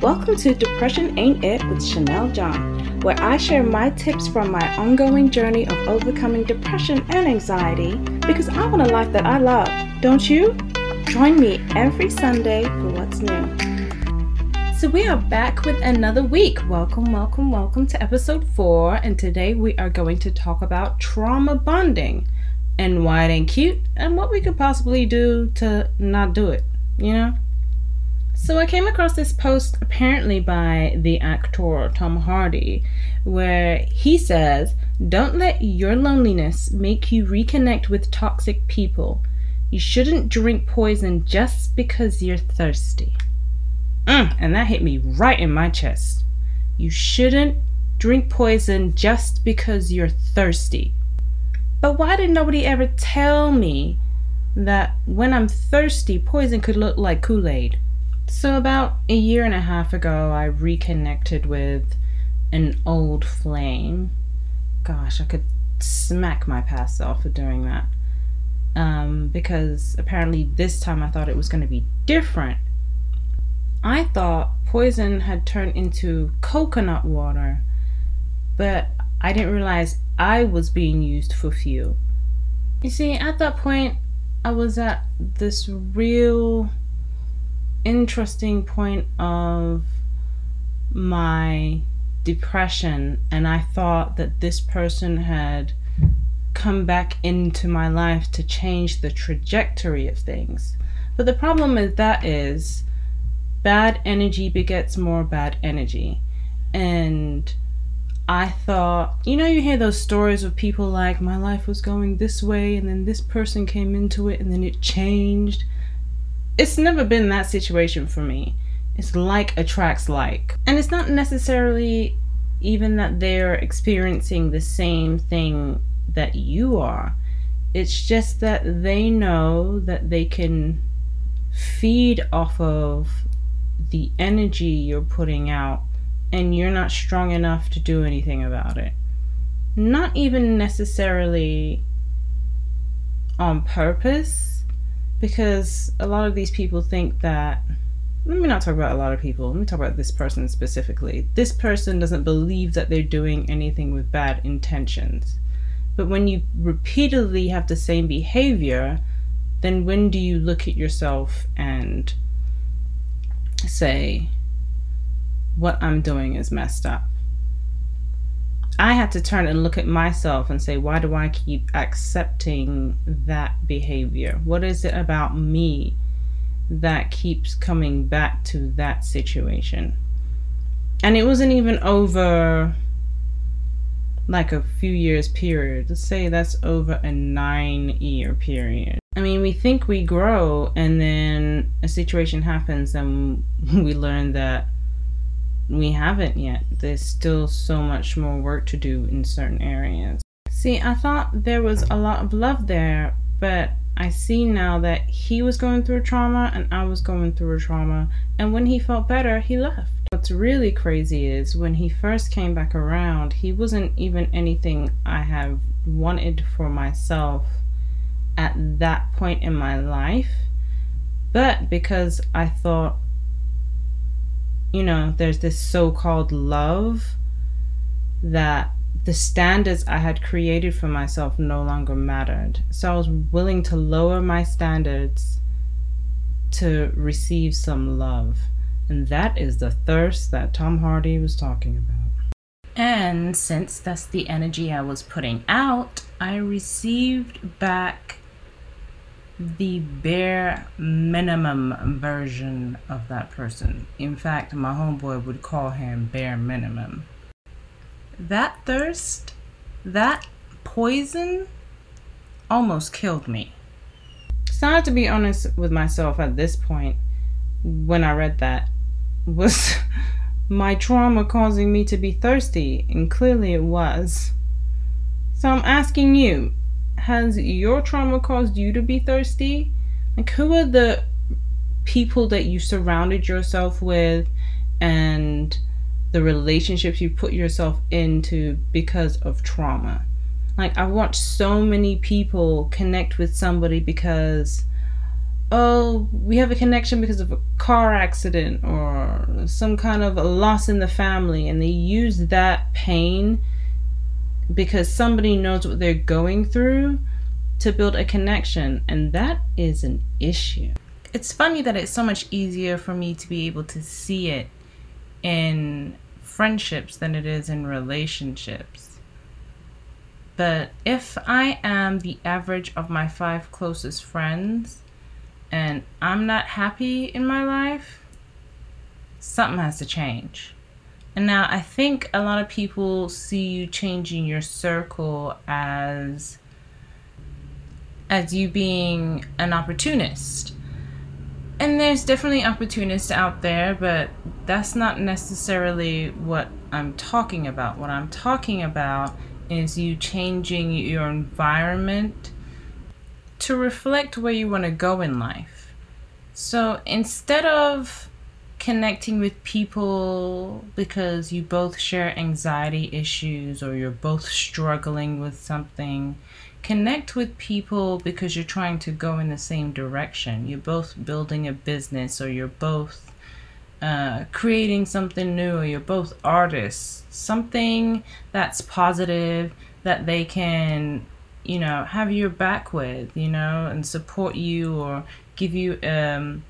Welcome to Depression Ain't It with Chanel John, where I share my tips from my ongoing journey of overcoming depression and anxiety because I want a life that I love. Don't you? Join me every Sunday for what's new. So, we are back with another week. Welcome, welcome, welcome to episode four. And today we are going to talk about trauma bonding and why it ain't cute and what we could possibly do to not do it, you know? So I came across this post apparently by the actor Tom Hardy where he says, "Don't let your loneliness make you reconnect with toxic people. You shouldn't drink poison just because you're thirsty." Mm, and that hit me right in my chest. You shouldn't drink poison just because you're thirsty. But why did nobody ever tell me that when I'm thirsty, poison could look like Kool Aid? So, about a year and a half ago, I reconnected with an old flame. Gosh, I could smack my past self for doing that. Um, because apparently this time I thought it was going to be different. I thought poison had turned into coconut water, but I didn't realize I was being used for fuel. You see, at that point, I was at this real interesting point of my depression, and I thought that this person had come back into my life to change the trajectory of things. But the problem with that is bad energy begets more bad energy. And I thought, you know, you hear those stories of people like, my life was going this way, and then this person came into it, and then it changed it's never been that situation for me. It's like attracts like. And it's not necessarily even that they're experiencing the same thing that you are. It's just that they know that they can feed off of the energy you're putting out and you're not strong enough to do anything about it. Not even necessarily on purpose because a lot of these people think that let me not talk about a lot of people. Let me talk about this person specifically. This person doesn't believe that they're doing anything with bad intentions. But when you repeatedly have the same behavior, then when do you look at yourself and say, what I'm doing is messed up? I had to turn and look at myself and say, why do I keep accepting that behavior? What is it about me that keeps coming back to that situation? And it wasn't even over like a few years period. Let's say that's over a nine year period. I mean, we think we grow and then a situation happens and we learn that we haven't yet. There's still so much more work to do in certain areas. See, I thought there was a lot of love there, but I see now that he was going through a trauma and I was going through a trauma. And when he felt better, he left. What's really crazy is when he first came back around, he wasn't even anything I have wanted for myself at that point in my life. But because I thought you know, there's this so called love that the standards I had created for myself no longer mattered. So I was willing to lower my standards to receive some love. And that is the thirst that Tom Hardy was talking about. And since that's the energy I was putting out, I received back the bare minimum version of that person. In fact, my homeboy would call him bare minimum. That thirst, that poison almost killed me. So I have to be honest with myself at this point when I read that was my trauma causing me to be thirsty, and clearly it was. So I'm asking you, has your trauma caused you to be thirsty? Like, who are the people that you surrounded yourself with and the relationships you put yourself into because of trauma? Like, I've watched so many people connect with somebody because oh, we have a connection because of a car accident or some kind of a loss in the family, and they use that pain because somebody knows what they're going through to build a connection, and that is an issue. It's funny that it's so much easier for me to be able to see it in friendships than it is in relationships. But if I am the average of my five closest friends and I'm not happy in my life, something has to change. And now I think a lot of people see you changing your circle as as you being an opportunist. And there's definitely opportunists out there, but that's not necessarily what I'm talking about. What I'm talking about is you changing your environment to reflect where you want to go in life. So instead of connecting with people because you both share anxiety issues or you're both struggling with something. Connect with people because you're trying to go in the same direction. You're both building a business or you're both uh, creating something new or you're both artists. Something that's positive that they can, you know, have your back with, you know, and support you or give you um,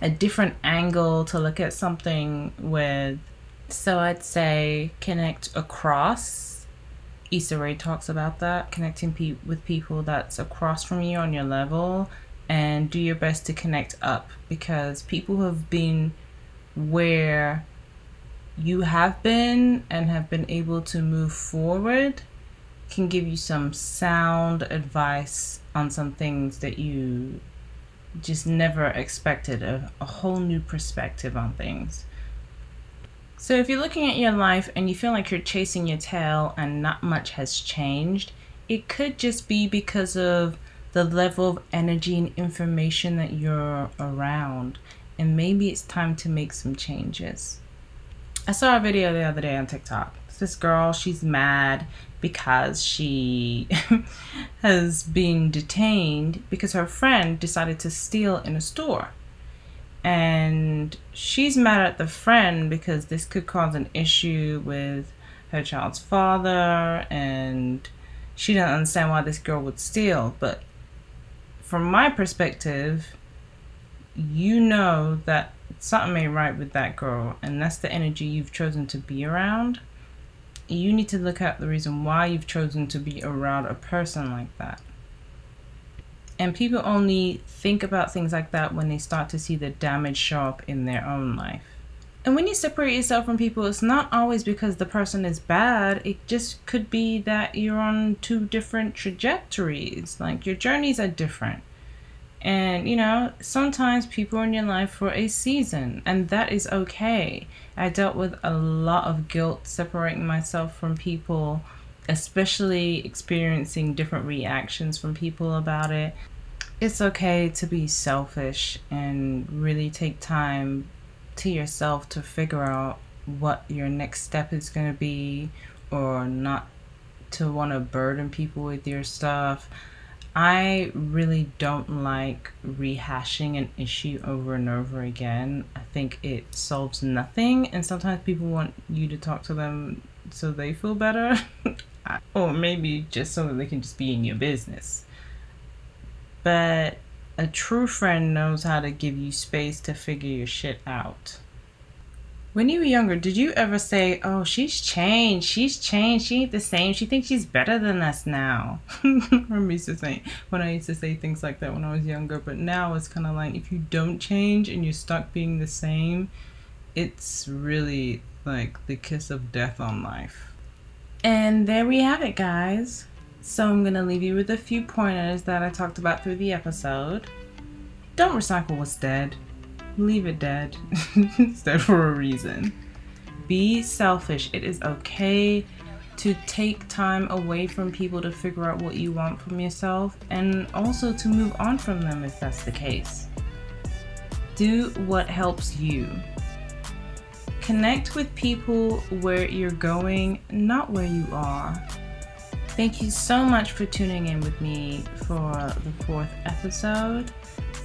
a different angle to look at something with. So I'd say connect across. Issa Rae talks about that, connecting pe- with people that's across from you on your level, and do your best to connect up because people who have been where you have been and have been able to move forward can give you some sound advice on some things that you just never expected a, a whole new perspective on things. So, if you're looking at your life and you feel like you're chasing your tail and not much has changed, it could just be because of the level of energy and information that you're around. And maybe it's time to make some changes. I saw a video the other day on TikTok. This girl, she's mad because she has been detained because her friend decided to steal in a store. And she's mad at the friend because this could cause an issue with her child's father and she doesn't understand why this girl would steal. But from my perspective, you know that something ain't right with that girl, and that's the energy you've chosen to be around you need to look at the reason why you've chosen to be around a person like that. And people only think about things like that when they start to see the damage show up in their own life. And when you separate yourself from people, it's not always because the person is bad. It just could be that you're on two different trajectories. Like your journeys are different. And, you know, sometimes people are in your life for a season, and that is okay. I dealt with a lot of guilt separating myself from people, especially experiencing different reactions from people about it. It's okay to be selfish and really take time to yourself to figure out what your next step is going to be or not to want to burden people with your stuff. I really don't like rehashing an issue over and over again. I think it solves nothing, and sometimes people want you to talk to them so they feel better, or maybe just so that they can just be in your business. But a true friend knows how to give you space to figure your shit out. When you were younger, did you ever say, "Oh, she's changed. She's changed. She ain't the same. She thinks she's better than us now." I used to say when I used to say things like that when I was younger. But now it's kind of like if you don't change and you're stuck being the same, it's really like the kiss of death on life. And there we have it, guys. So I'm gonna leave you with a few pointers that I talked about through the episode. Don't recycle what's dead leave it dead. it's dead for a reason. Be selfish. It is okay to take time away from people to figure out what you want from yourself and also to move on from them if that's the case. Do what helps you. Connect with people where you're going, not where you are. Thank you so much for tuning in with me for the fourth episode.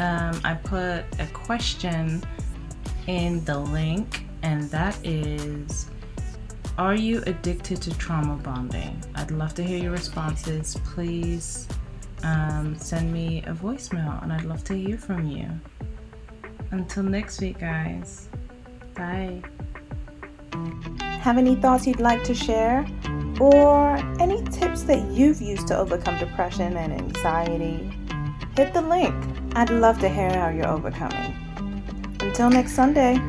Um, I put a question in the link, and that is Are you addicted to trauma bonding? I'd love to hear your responses. Please um, send me a voicemail, and I'd love to hear from you. Until next week, guys. Bye. Have any thoughts you'd like to share? Or any tips that you've used to overcome depression and anxiety? Hit the link. I'd love to hear how you're overcoming. Until next Sunday.